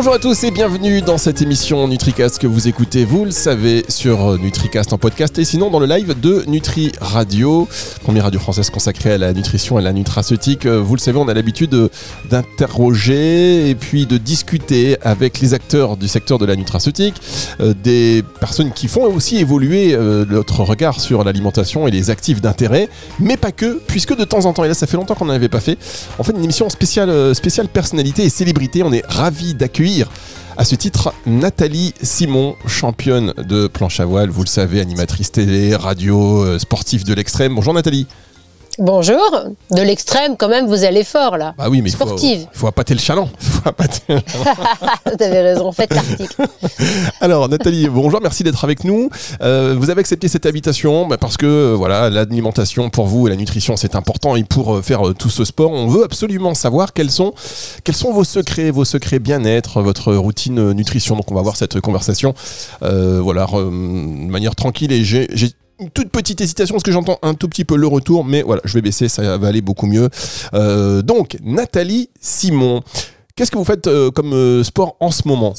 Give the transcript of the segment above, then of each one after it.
Bonjour à tous et bienvenue dans cette émission NutriCast que vous écoutez, vous le savez, sur NutriCast en podcast et sinon dans le live de Nutri Radio, première radio française consacrée à la nutrition et à la nutraceutique. Vous le savez, on a l'habitude d'interroger et puis de discuter avec les acteurs du secteur de la nutraceutique, euh, des personnes qui font aussi évoluer euh, notre regard sur l'alimentation et les actifs d'intérêt, mais pas que, puisque de temps en temps, et là ça fait longtemps qu'on n'en avait pas fait, on fait une émission spéciale, euh, spéciale personnalité et célébrité. On est ravis d'accueillir à ce titre, Nathalie Simon, championne de planche à voile, vous le savez, animatrice télé, radio, euh, sportive de l'extrême. Bonjour Nathalie. Bonjour, de l'extrême quand même, vous allez fort là. Ah oui, mais sportive. Il faut, appâter le chaland. vous avez raison, faites l'article. Alors Nathalie, bonjour, merci d'être avec nous. Euh, vous avez accepté cette invitation bah, parce que euh, voilà, l'alimentation pour vous et la nutrition c'est important et pour euh, faire tout ce sport, on veut absolument savoir quels sont, quels sont vos secrets, vos secrets bien-être, votre routine nutrition. Donc on va voir cette conversation voilà, de manière tranquille et j'ai une toute petite hésitation parce que j'entends un tout petit peu le retour, mais voilà, je vais baisser, ça va aller beaucoup mieux. Euh, donc, Nathalie Simon, qu'est-ce que vous faites euh, comme euh, sport en ce moment?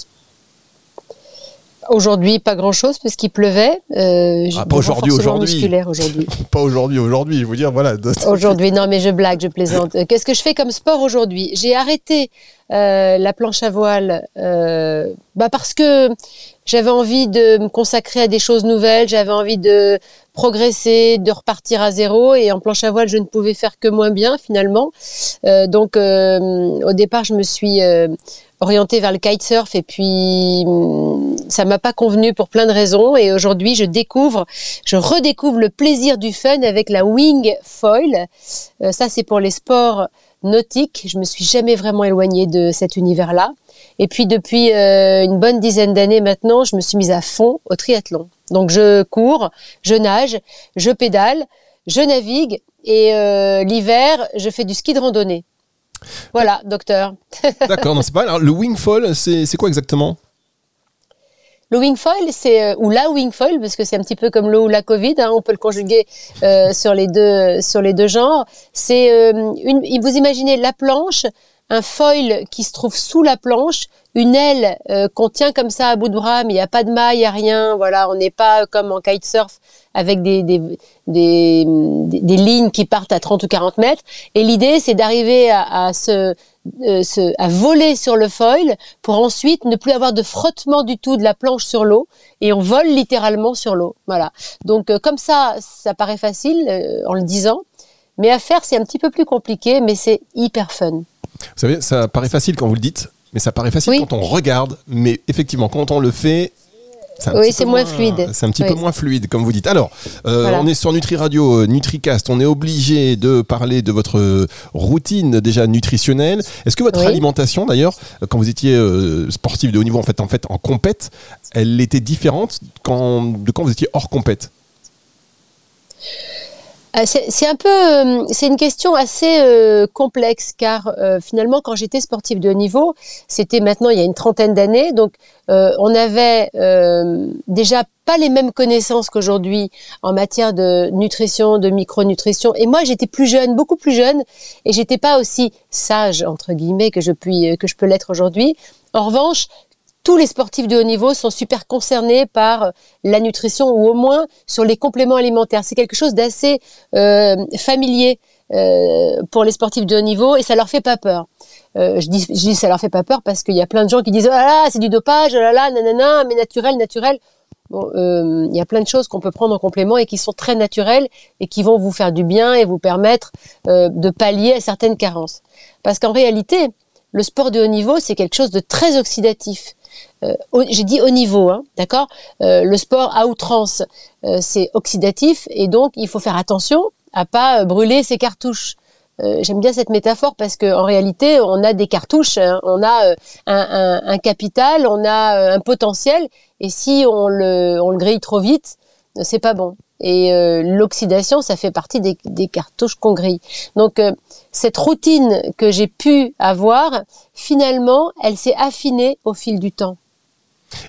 Aujourd'hui, pas grand-chose parce qu'il pleuvait. ah, pas aujourd'hui, aujourd'hui. aujourd'hui. pas aujourd'hui, aujourd'hui. Je veux dire, voilà. aujourd'hui, non, mais je blague, je plaisante. Qu'est-ce que je fais comme sport aujourd'hui? J'ai arrêté la planche à voile bah parce que j'avais envie de me consacrer à des choses nouvelles, j'avais envie de progresser, de repartir à zéro. Et en planche à voile, je ne pouvais faire que moins bien finalement. Euh, donc euh, au départ, je me suis euh, orientée vers le kitesurf et puis hum, ça m'a pas convenu pour plein de raisons. Et aujourd'hui, je découvre, je redécouvre le plaisir du fun avec la wing foil. ça, c'est pour les sports nautiques. Je me suis jamais vraiment éloignée de cet univers-là. Et puis depuis euh, une bonne dizaine d'années maintenant, je me suis mise à fond au triathlon. Donc je cours, je nage, je pédale, je navigue et euh, l'hiver, je fais du ski de randonnée. Voilà, docteur. D'accord, non, c'est pas. Alors, le wingfall, c'est quoi exactement? Le wingfoil, c'est euh, ou la wingfoil, parce que c'est un petit peu comme le ou la Covid, hein, on peut le conjuguer sur les deux sur les deux genres. C'est une. Vous imaginez la planche un foil qui se trouve sous la planche, une aile euh, qu'on tient comme ça à bout de bras, mais il n'y a pas de maille, il n'y a rien. Voilà, on n'est pas comme en kitesurf avec des, des, des, des, lignes qui partent à 30 ou 40 mètres. Et l'idée, c'est d'arriver à, à se, euh, se, à voler sur le foil pour ensuite ne plus avoir de frottement du tout de la planche sur l'eau et on vole littéralement sur l'eau. Voilà. Donc euh, comme ça, ça paraît facile en le disant, mais à faire c'est un petit peu plus compliqué, mais c'est hyper fun. Vous savez, ça paraît facile quand vous le dites, mais ça paraît facile quand on regarde. Mais effectivement, quand on le fait, oui, c'est moins, fluide. C'est un petit peu moins fluide, comme vous dites. Alors, euh, on est sur Nutri Radio, euh, NutriCast. On est obligé de parler de votre routine déjà nutritionnelle. Est-ce que votre alimentation, d'ailleurs, quand vous étiez euh, sportif de haut niveau, en fait, en fait, en compète, elle était différente quand, de quand vous étiez hors compète? euh, c'est un peu, euh, c'est une question assez euh, complexe car finalement quand j'étais sportive de haut niveau, c'était maintenant il y a une trentaine d'années, donc on avait déjà pas les mêmes connaissances qu'aujourd'hui en matière de nutrition, de micronutrition. Et moi j'étais plus jeune, beaucoup plus jeune, et j'étais pas aussi sage entre guillemets que je puis que je peux l'être aujourd'hui. En revanche, tous les sportifs de haut niveau sont super concernés par euh, la nutrition ou au moins sur les compléments alimentaires. C'est quelque chose d'assez euh, familier euh, pour les sportifs de haut niveau et ça leur fait pas peur. je, dis, je dis ça leur fait pas peur parce qu'il y a plein de gens qui disent oh là là c'est du dopage, oh là là nanana mais naturel naturel. Il y a plein de choses qu'on peut prendre en complément et qui sont très naturelles et qui vont vous faire du bien et vous permettre de pallier à certaines carences. Parce qu'en réalité, le sport de haut niveau, c'est quelque chose de très oxydatif. Euh, j'ai dit au niveau, hein, d'accord? Euh, Le sport à outrance, euh, c'est oxydatif et donc il faut faire attention à pas brûler ses cartouches. J'aime bien cette métaphore parce qu'en réalité, on a des cartouches, hein. on a un, capital, on a un potentiel, et si on le, on le grille trop vite, c'est pas bon. Et l'oxydation, ça fait partie des, des cartouches qu'on grille. Donc cette routine que j'ai pu avoir, finalement, elle s'est affinée au fil du temps.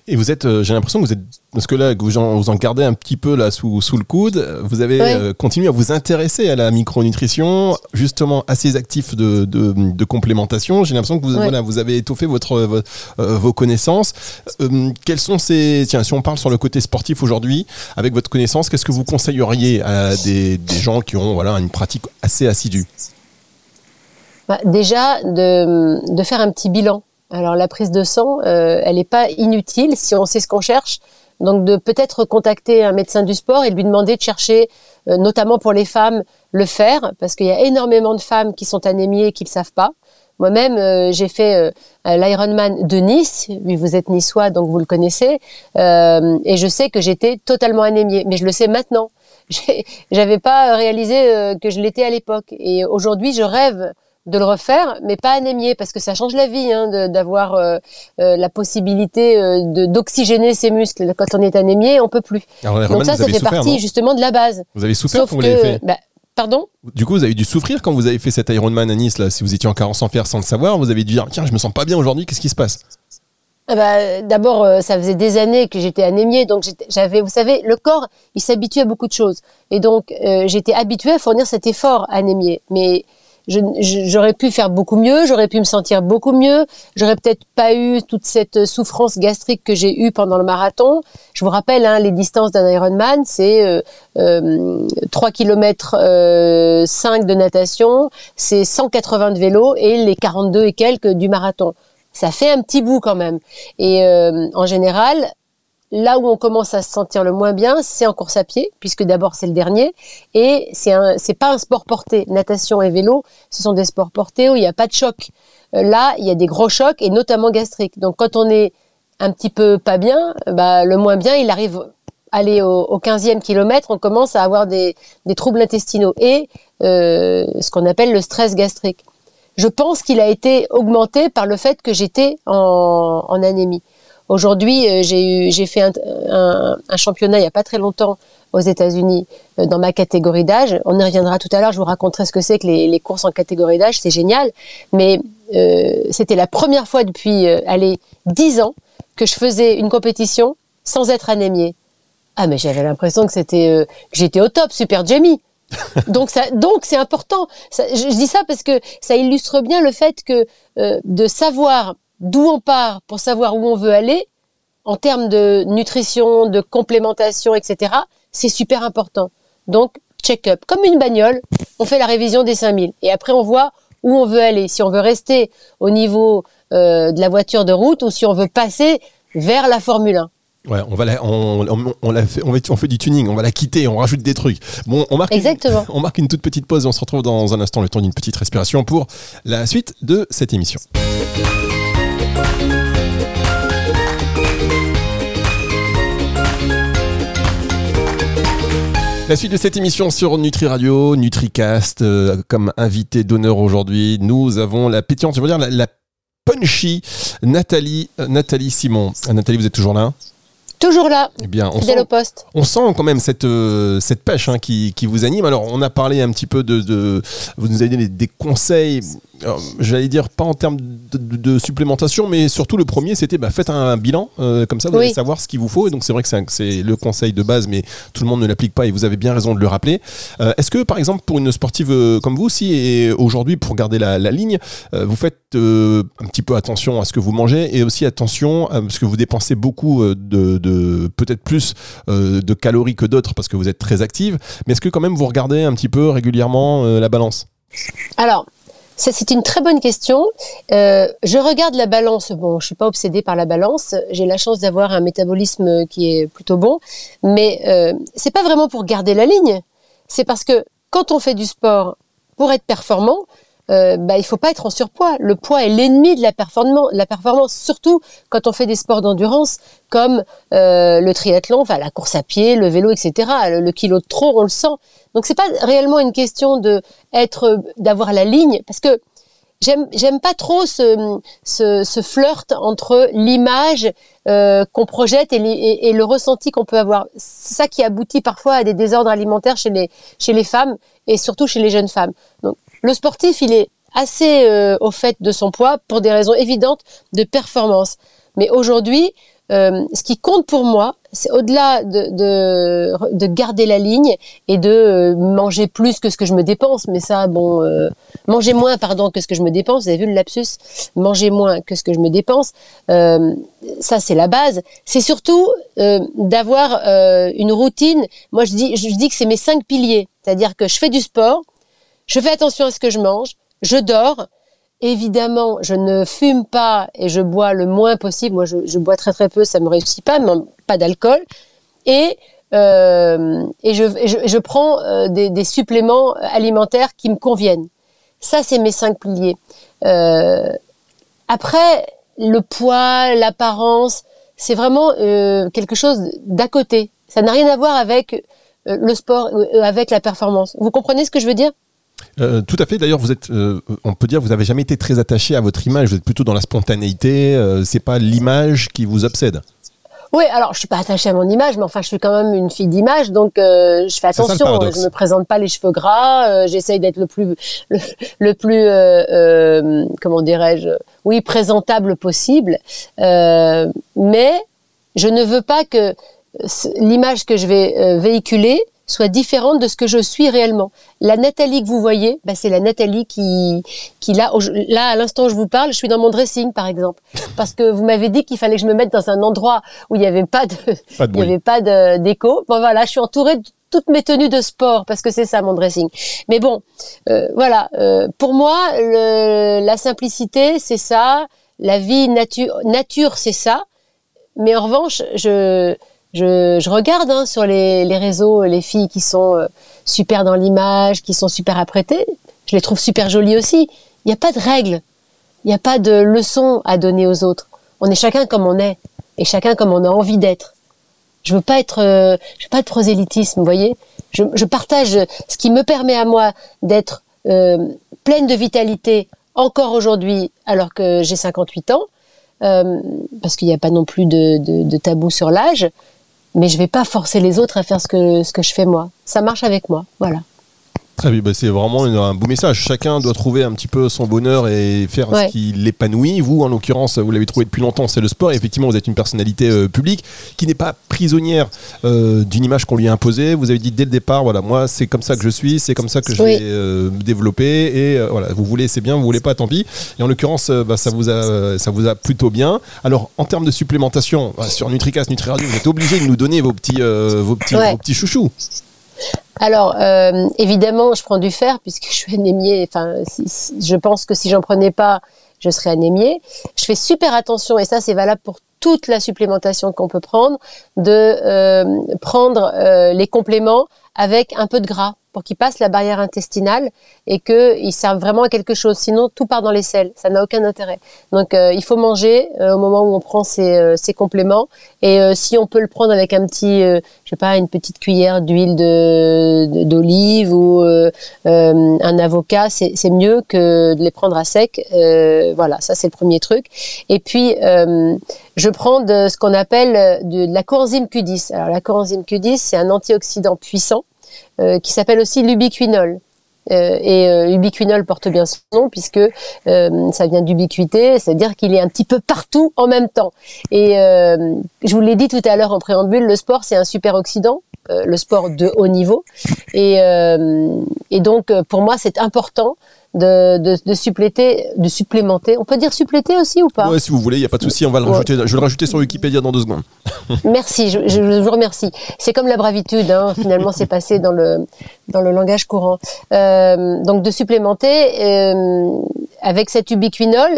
Et vous êtes, euh, j'ai l'impression que vous êtes, parce que là, vous en, vous en gardez un petit peu là sous, sous le coude, vous avez euh, continué à vous intéresser à la micronutrition, justement assez actif de, de, de complémentation. J'ai l'impression que vous, voilà, vous avez étoffé votre, euh, vos connaissances. quels sont ces, tiens, si on parle sur le côté sportif aujourd'hui, avec votre connaissance, qu'est-ce que vous conseilleriez à des, des gens qui ont voilà une pratique assez assidue? Bah, Déjà de, de faire un petit bilan alors la prise de sang, euh, elle n'est pas inutile si on sait ce qu'on cherche. Donc de peut-être contacter un médecin du sport et lui demander de chercher, euh, notamment pour les femmes, le fer, parce qu'il y a énormément de femmes qui sont anémiées et qui ne le savent pas. Moi-même, euh, j'ai fait l'Ironman de Nice. Oui, vous êtes niçois, donc vous le connaissez. et je sais que j'étais totalement anémiée, mais je le sais maintenant. J'avais pas réalisé que je l'étais à l'époque. Et aujourd'hui, je rêve de le refaire, mais pas anémié, parce que ça change la vie hein, d'avoir euh, euh, la possibilité euh, d'oxygéner ses muscles. Quand on est anémié, on peut plus. Donc ça, ça fait partie justement de la base. Vous avez souffert quand vous l'avez fait bah, Pardon? Du coup, vous avez dû souffrir quand vous avez fait cet Ironman à Nice, là, si vous étiez en carence en fer sans le savoir, vous avez dû dire, tiens, je me sens pas bien aujourd'hui, qu'est-ce qui se passe? Ah bah, D'abord, ça faisait des années que j'étais anémiée, donc j'avais, vous savez, le corps, il s'habitue à beaucoup de choses. Et donc, j'étais habituée à fournir cet effort anémié. Mais j'aurais pu faire beaucoup mieux, j'aurais pu me sentir beaucoup mieux, j'aurais peut-être pas eu toute cette souffrance gastrique que j'ai eue pendant le marathon. Je vous rappelle, hein, les distances d'un Ironman, c'est euh, euh, 3 km euh, 5 de natation, c'est 180 de vélo et les 42 et quelques du marathon. Ça fait un petit bout quand même. Et euh, en général, Là où on commence à se sentir le moins bien, c'est en course à pied, puisque d'abord c'est le dernier, et c'est c'est pas un sport porté. Natation et vélo, ce sont des sports portés où il n'y a pas de choc. Euh, là, il y a des gros chocs et notamment gastriques. Donc quand on est un petit peu pas bien, bah, le moins bien, il arrive aller au, au 15e kilomètre, on commence à avoir des, troubles intestinaux et euh, ce qu'on appelle le stress gastrique. Je pense qu'il a été augmenté par le fait que j'étais en anémie. Aujourd'hui, euh, j'ai fait un, championnat il n'y a pas très longtemps aux États-Unis euh, dans ma catégorie d'âge. On y reviendra tout à l'heure. Je vous raconterai ce que c'est que les, courses en catégorie d'âge. C'est génial. Mais euh, c'était la première fois depuis, allez, 10 ans que je faisais une compétition sans être anémiée. Ah, mais j'avais l'impression que c'était, que j'étais au top, super Jamie. donc ça, donc c'est important. je, dis ça parce que ça illustre bien le fait que de savoir d'où on part pour savoir où on veut aller, en termes de nutrition, de complémentation, etc., c'est super important. Donc, check-up. Comme une bagnole, on fait la révision des 5000. Et après, on voit où on veut aller. Si on veut rester au niveau euh, de la voiture de route ou si on veut passer vers la Formule 1. Ouais, on va on, on, la fait, on, on fait du tuning, on va la quitter, on rajoute des trucs. Bon, on marque, Exactement. on marque une toute petite pause et on se retrouve dans un instant, le temps d'une petite respiration pour la suite de cette émission. La suite de cette émission sur Nutri Radio, NutriCast, euh, comme invité d'honneur aujourd'hui, nous avons la pétillante, je veux dire la, punchy Nathalie, euh, Nathalie Simon. Euh, Nathalie, vous êtes toujours là? Toujours là, eh bien, on sent, au poste. On sent quand même cette, cette pêche hein, qui, qui, vous anime. Alors, on a parlé un petit peu de... de vous nous avez donné des conseils j'allais dire pas en termes de, supplémentation, mais surtout le premier, c'était bah, faites un, bilan, euh, comme ça vous allez savoir ce qu'il vous faut. Et donc c'est vrai que c'est le conseil de base, mais tout le monde ne l'applique pas et vous avez bien raison de le rappeler. Euh, est-ce que par exemple pour une sportive euh, comme vous, si et aujourd'hui pour garder la, ligne, vous faites un petit peu attention à ce que vous mangez et aussi attention à, parce que vous dépensez beaucoup de, de peut-être plus de calories que d'autres parce que vous êtes très active, mais est-ce que quand même vous regardez un petit peu régulièrement la balance? Alors, c'est une très bonne question. Euh, je regarde la balance. Bon, je suis pas obsédée par la balance. J'ai la chance d'avoir un métabolisme qui est plutôt bon, mais euh, c'est pas vraiment pour garder la ligne. C'est parce que quand on fait du sport pour être performant, euh, bah, il faut pas être en surpoids. Le poids est l'ennemi de la performance, la performance, surtout quand on fait des sports d'endurance comme euh, le triathlon, la course à pied, le vélo, etc. Le, kilo de trop, on le sent. Donc c'est pas réellement une question de être, d'avoir la ligne, parce que j'aime pas trop ce, ce, ce flirt entre l'image euh, qu'on projette et, et, le ressenti qu'on peut avoir. C'est ça qui aboutit parfois à des désordres alimentaires chez les chez les femmes et surtout chez les jeunes femmes. Donc le sportif, il est assez euh, au fait de son poids pour des raisons évidentes de performance. Mais aujourd'hui, ce qui compte pour moi, c'est au-delà de, de, de, garder la ligne et de euh, manger plus que ce que je me dépense, mais ça, bon, euh, manger moins, pardon, que ce que je me dépense. Vous avez vu le lapsus? Manger moins que ce que je me dépense, euh, ça c'est la base. C'est surtout euh, d'avoir une routine. Moi, je dis, je dis que c'est mes cinq piliers, c'est-à-dire que je fais du sport, je fais attention à ce que je mange, je dors, Évidemment, je ne fume pas et je bois le moins possible. Moi, je, bois très très peu, ça me réussit pas, mais pas d'alcool. Et euh, je, prends euh, des, suppléments alimentaires qui me conviennent. Ça, c'est mes cinq piliers. Euh, après, le poids, l'apparence, c'est vraiment quelque chose d'à côté. Ça n'a rien à voir avec le sport, avec la performance. Vous comprenez ce que je veux dire? Euh, tout à fait. D'ailleurs, vous êtes, euh, on peut dire, vous avez jamais été très attaché à votre image. Vous êtes plutôt dans la spontanéité. Euh, c'est pas l'image qui vous obsède. Oui, alors je suis pas attachée à mon image, mais enfin je suis quand même une fille d'image, donc je fais attention. je me présente pas les cheveux gras. J'essaye d'être le plus, le, plus, comment dirais-je, oui, présentable possible. mais je ne veux pas que l'image que je vais véhiculer soit différente de ce que je suis réellement. La Nathalie que vous voyez, bah, c'est la Nathalie qui, qui là, là à l'instant où je vous parle, je suis dans mon dressing par exemple, parce que vous m'avez dit qu'il fallait que je me mette dans un endroit où il n'y avait pas de, il y avait pas d'écho. Bon voilà, je suis entourée de toutes mes tenues de sport parce que c'est ça mon dressing. Mais bon, euh, voilà, euh, pour moi, le, la simplicité, c'est ça. La vie nature, nature, c'est ça. Mais en revanche, je je, je regarde hein, sur les, les, réseaux les filles qui sont euh, super dans l'image, qui sont super apprêtées. Je les trouve super jolies aussi. Il n'y a pas de règles. Il n'y a pas de leçons à donner aux autres. On est chacun comme on est et chacun comme on a envie d'être. Je veux pas être, euh, je veux pas être prosélytisme, vous voyez. Je, je, partage ce qui me permet à moi d'être euh, pleine de vitalité encore aujourd'hui, alors que j'ai 58 ans, euh, parce qu'il n'y a pas non plus de, de, de tabou sur l'âge mais je vais pas forcer les autres à faire ce que, ce que je fais moi. Ça marche avec moi, voilà. Très bien, bah, c'est vraiment un beau message. Chacun doit trouver un petit peu son bonheur et faire ce qui l'épanouit. Vous, en l'occurrence, vous l'avez trouvé depuis longtemps, c'est le sport. Et effectivement, vous êtes une personnalité euh, publique qui n'est pas prisonnière euh, d'une image qu'on lui a imposée. Vous avez dit dès le départ, voilà, moi, c'est comme ça que je suis, c'est comme ça que je vais euh, me développer. Et voilà, vous voulez, c'est bien, vous voulez pas, tant pis. Et en l'occurrence, bah, ça vous a, ça vous a plutôt bien. Alors, en termes de supplémentation, bah, sur NutriCast, NutriRadio, vous êtes obligé de nous donner vos petits, vos petits, vos petits chouchous. Alors, euh, évidemment, je prends du fer puisque je suis anémiée. Enfin, je pense que si j'en prenais pas, je serais anémiée. Je fais super attention, et ça, c'est valable pour toute la supplémentation qu'on peut prendre, de euh, prendre euh, les compléments avec un peu de gras pour qu'ils passent la barrière intestinale et qu'ils servent vraiment à quelque chose. Sinon, tout part dans les selles. Ça n'a aucun intérêt. Donc, euh, il faut manger euh, au moment où on prend ces, euh, ces compléments. Et si on peut le prendre avec un petit, je sais pas, une petite cuillère d'huile d'olive ou un avocat, c'est, mieux que de les prendre à sec. voilà, ça c'est le premier truc. Et puis, je prends de ce qu'on appelle de, de la coenzyme Q10. Alors, la coenzyme Q10, c'est un antioxydant puissant euh, qui s'appelle aussi l'ubiquinol. Euh, et euh, ubiquinol porte bien son nom puisque ça vient d'ubiquité, c'est-à-dire qu'il est un petit peu partout en même temps. Et je vous l'ai dit tout à l'heure en préambule, le sport c'est un super oxydant, le sport de haut niveau. Et, et donc pour moi c'est important de, de, de, suppléter, de supplémenter. On peut dire suppléter aussi ou pas? Oui, si vous voulez, il n'y a pas de souci. On va le rajouter. Je vais le rajouter sur Wikipédia dans deux secondes. Merci, je, je, vous remercie. C'est comme la bravitude. Hein. Finalement, c'est passé dans le dans le langage courant. Euh, donc de supplémenter euh, avec cet ubiquinol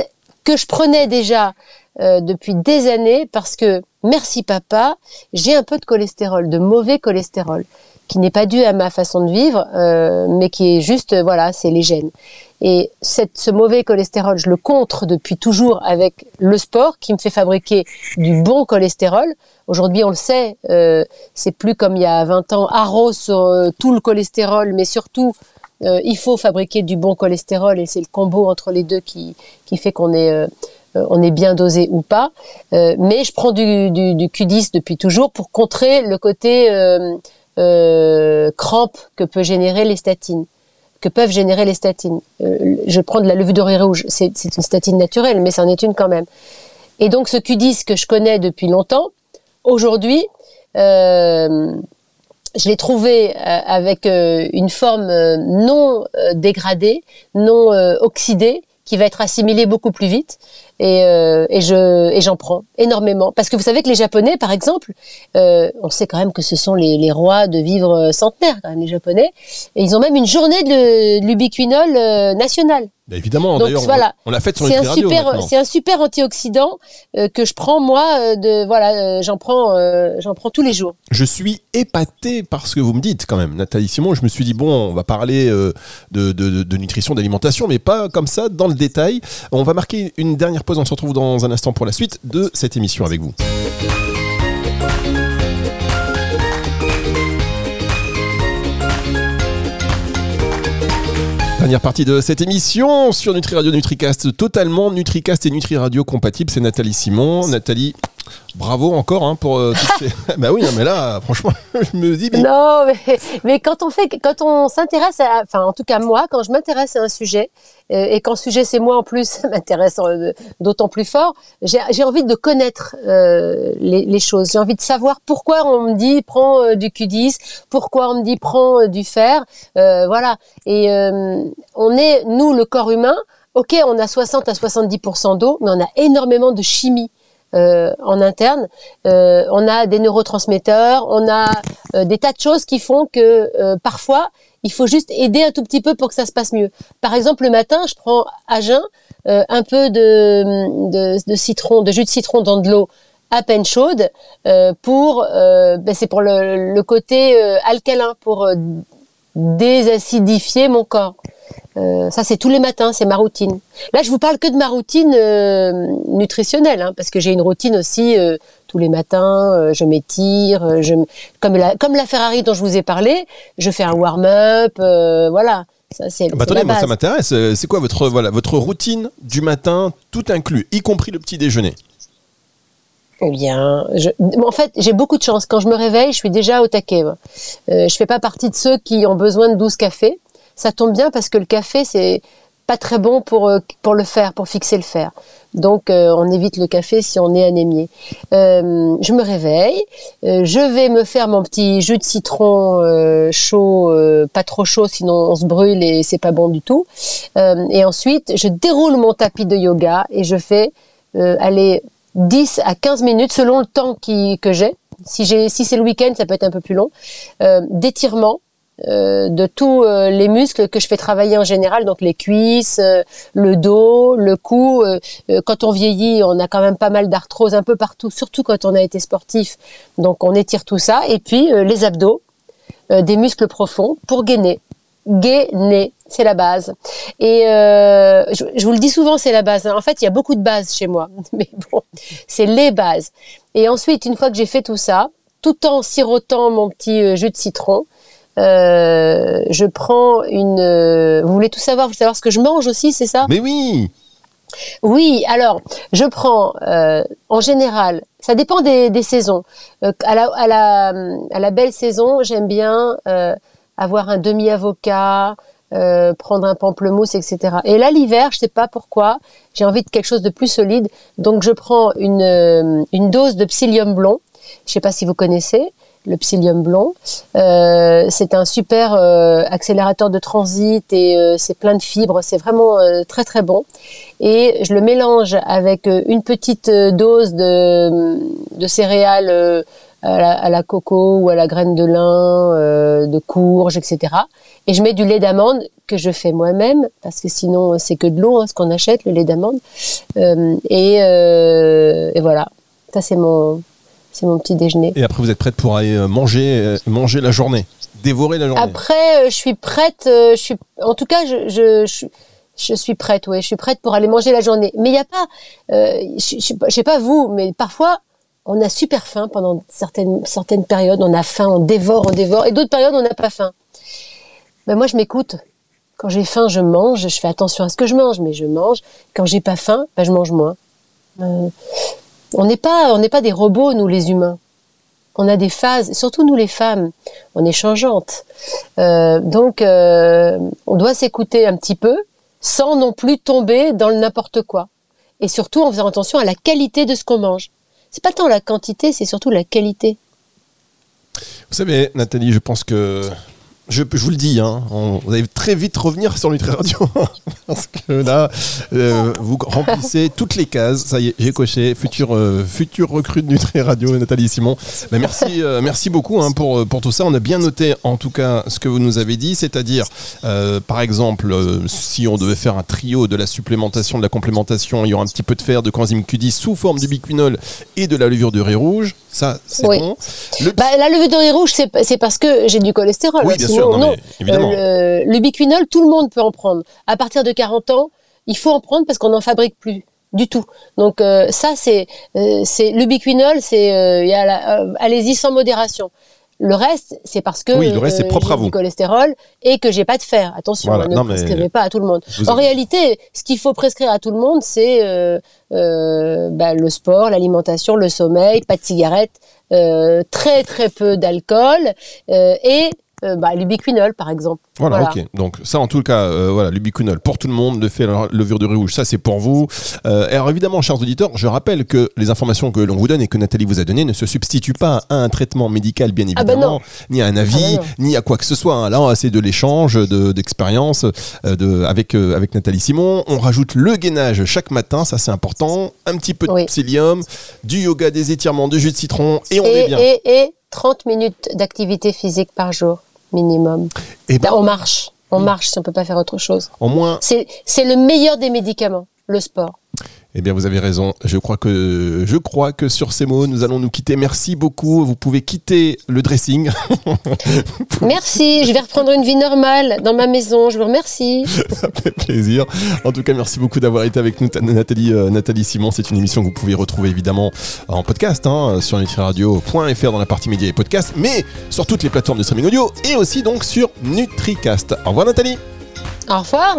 que je prenais déjà euh, depuis des années parce que merci papa, j'ai un peu de cholestérol, de mauvais cholestérol qui n'est pas dû à ma façon de vivre, euh, mais qui est juste, voilà, c'est les gènes. Et cette, ce mauvais cholestérol, je le contre depuis toujours avec le sport qui me fait fabriquer du bon cholestérol. Aujourd'hui, on le sait, euh, c'est plus comme il y a 20 ans, arrose sur euh, tout le cholestérol, mais surtout, euh, il faut fabriquer du bon cholestérol et c'est le combo entre les deux qui, qui fait qu'on est, euh, on est bien dosé ou pas. Euh, mais je prends du, du, Q10 depuis toujours pour contrer le côté crampe que peut générer les statines que peuvent générer les statines. Euh, je prends de la levure d'oreille rouge, c'est une statine naturelle, mais c'en est une quand même. Et donc ce Q10 que je connais depuis longtemps, aujourd'hui, euh, je l'ai trouvé avec une forme non dégradée, non oxydée, qui va être assimilée beaucoup plus vite. Et, euh, et je et j'en prends énormément. Parce que vous savez que les Japonais, par exemple, euh, on sait quand même que ce sont les, les rois de vivre centenaire, quand même les Japonais, et ils ont même une journée de l'ubiquinol euh, nationale. Bah, évidemment, d'ailleurs, voilà, on l'a fait sur les un super, C'est un super antioxydant euh, que je prends moi. Euh, de voilà, euh, j'en prends, j'en prends tous les jours. Je suis épaté par ce que vous me dites quand même, Nathalie Simon. Je me suis dit bon, on va parler de, de, de nutrition, d'alimentation, mais pas comme ça dans le détail. On va marquer une dernière pause. On se retrouve dans un instant pour la suite de cette émission avec vous. Dernière partie de cette émission sur Nutri Radio NutriCast, totalement NutriCast et Nutri Radio compatible. C'est Nathalie Simon. Nathalie, Bravo encore hein, pour euh, ces... bah oui, mais là, franchement, je me dis. Non, mais, quand on fait, quand on s'intéresse, à, enfin, en tout cas moi, quand je m'intéresse à un sujet euh, et quand le sujet c'est moi en plus, ça m'intéresse euh, d'autant plus fort. J'ai envie de connaître les, les, choses. J'ai envie de savoir pourquoi on me dit prends du Q10, pourquoi on me dit prends du fer, voilà. Et on est nous le corps humain. Ok, on a 60 à 70% d'eau, mais on a énormément de chimie. Euh, en interne. Euh, on a des neurotransmetteurs, on a euh, des tas de choses qui font que parfois il faut juste aider un tout petit peu pour que ça se passe mieux. Par exemple, le matin, je prends à jeun un peu de, de, citron, de jus de citron dans de l'eau à peine chaude pour ben c'est pour le, le côté alcalin pour désacidifier mon corps. Euh, ça, c'est tous les matins, c'est ma routine. Là, je vous parle que de ma routine euh, nutritionnelle, hein, parce que j'ai une routine aussi euh, tous les matins. je m'étire, je comme la comme la Ferrari dont je vous ai parlé, je fais un warm-up, voilà. Ça, c'est, bah, attendez, moi, ça m'intéresse. C'est quoi votre voilà votre routine du matin, tout inclus, y compris le petit déjeuner? Eh bien, je, en fait, j'ai beaucoup de chance. Quand je me réveille, je suis déjà au taquet. Euh, je fais pas partie de ceux qui ont besoin de 12 cafés ça tombe bien parce que le café, c'est pas très bon pour, euh, pour le faire, pour fixer le fer. Donc, euh, on évite le café si on est anémié. Euh, je me réveille, je vais me faire mon petit jus de citron chaud, pas trop chaud, sinon on se brûle et c'est pas bon du tout. et ensuite, je déroule mon tapis de yoga et je fais aller 10 à 15 minutes selon le temps qui, que j'ai. Si, j'ai, si c'est le week-end, ça peut être un peu plus long. d'étirement euh, de tous euh, les muscles que je fais travailler en général, donc les cuisses, euh, le dos, le cou. quand on vieillit, on a quand même pas mal d'arthrose un peu partout, surtout quand on a été sportif. Donc on étire tout ça. Et puis les abdos, des muscles profonds pour gainer. Gainer, c'est la base. Et je, je, vous le dis souvent, c'est la base. En fait, il y a beaucoup de bases chez moi, mais bon, c'est les bases. Et ensuite, une fois que j'ai fait tout ça, tout en sirotant mon petit jus de citron, euh, je prends une. Euh, vous voulez tout savoir Vous voulez savoir ce que je mange aussi, c'est ça? Mais oui. Oui, alors je prends euh, en général, ça dépend des, des saisons. à, la, à, la, à la belle saison, j'aime bien avoir un demi-avocat, prendre un pamplemousse, etc. Et là, l'hiver, je sais pas pourquoi, j'ai envie de quelque chose de plus solide, donc je prends une, une dose de psyllium blond. Je sais pas si vous connaissez le psyllium blond. Euh, c'est un super euh, accélérateur de transit et euh, c'est plein de fibres. C'est vraiment très très bon. Et je le mélange avec une petite dose de, de céréales à la, coco ou à la graine de lin, de courge, etc. Et je mets du lait d'amande que je fais moi-même parce que sinon c'est que de l'eau hein, ce qu'on achète, le lait d'amande. Et, et voilà, ça c'est mon c'est mon petit déjeuner. Et après, vous êtes prête pour aller euh, manger, euh, manger la journée, dévorer la journée. Après, euh, je suis prête. Je suis, en tout cas, je, je, je, suis prête. Oui, je suis prête pour aller manger la journée. Mais il n'y a pas. je, ne sais pas vous, mais parfois. On a super faim pendant certaines, certaines périodes, on a faim, on dévore, on dévore, et d'autres périodes, on n'a pas faim. Ben moi, je m'écoute. Quand j'ai faim, je mange, je fais attention à ce que je mange, mais je mange. Quand j'ai pas faim, ben je mange moins. On n'est pas, des robots, nous les humains. On a des phases, surtout nous les femmes, on est changeantes. Euh, donc, euh, on doit s'écouter un petit peu, sans non plus tomber dans le n'importe quoi. et surtout en faisant attention à la qualité de ce qu'on mange. C'est pas tant la quantité, c'est surtout la qualité. Vous savez, Nathalie, je pense que je, vous le dis, hein, vous allez très vite revenir sur Nutri Radio. parce que là, euh, vous remplissez toutes les cases. Ça y est, j'ai coché. Futur, euh, futur recrue de Nutri Radio, Nathalie Simon. Merci, euh, merci beaucoup hein, pour, pour tout ça. On a bien noté, en tout cas, ce que vous nous avez dit. C'est-à-dire, par exemple, si on devait faire un trio de la supplémentation, de la complémentation, il y aura un petit peu de fer, de coenzyme Q10 sous forme du biquinol et de la levure de riz rouge. Ça, c'est bon. Bah, la levure de riz rouge, c'est parce que j'ai du cholestérol. Oui, bien sûr, non, évidemment. Euh, le, biquinol, tout le monde peut en prendre. À partir de 40 ans, il faut en prendre parce qu'on n'en fabrique plus du tout. Donc euh, ça, c'est euh, c'est le biquinol, c'est allez-y sans modération. Le reste, c'est parce que oui, le reste, propre à vous. du cholestérol et que j'ai pas de fer. Attention, hein, ne prescrivez pas à tout le monde. En réalité, ce qu'il faut prescrire à tout le monde, c'est bah, le sport, l'alimentation, le sommeil, pas de cigarette, très très peu d'alcool et euh, bah, l'ubiquinol par exemple. Voilà, ok. Donc ça, en tout cas, euh, voilà, l'ubiquinol pour tout le monde, le fait levure de riz rouge, ça c'est pour vous. Euh, alors évidemment, chers auditeurs, je rappelle que les informations que l'on vous donne et que Nathalie vous a données ne se substituent pas à un traitement médical, bien ah bah évidemment, ni à un avis, ah bah ni à quoi que ce soit. Hein. Là, c'est de l'échange, d'expérience de, avec avec Nathalie Simon. On rajoute le gainage chaque matin, ça c'est important. Un petit peu de psyllium, du yoga, des étirements, du jus de citron, et on est bien. Et, et 30 minutes d'activité physique par jour minimum. Et eh ben, on marche, on marche si on peut pas faire autre chose. Au moins. C'est le meilleur des médicaments, le sport. Eh bien, vous avez raison. Je crois que, je crois que sur ces mots, nous allons nous quitter. Merci beaucoup. Vous pouvez quitter le dressing. merci. Je vais reprendre une vie normale dans ma maison. Je vous remercie. Ça fait plaisir. En tout cas, merci beaucoup d'avoir été avec nous, Nathalie, euh, Nathalie Simon. C'est une émission que vous pouvez retrouver évidemment en podcast hein, sur nutriradio.fr dans la partie médias et podcasts, mais sur toutes les plateformes de streaming audio et aussi donc sur NutriCast. Au revoir, Nathalie. Au revoir.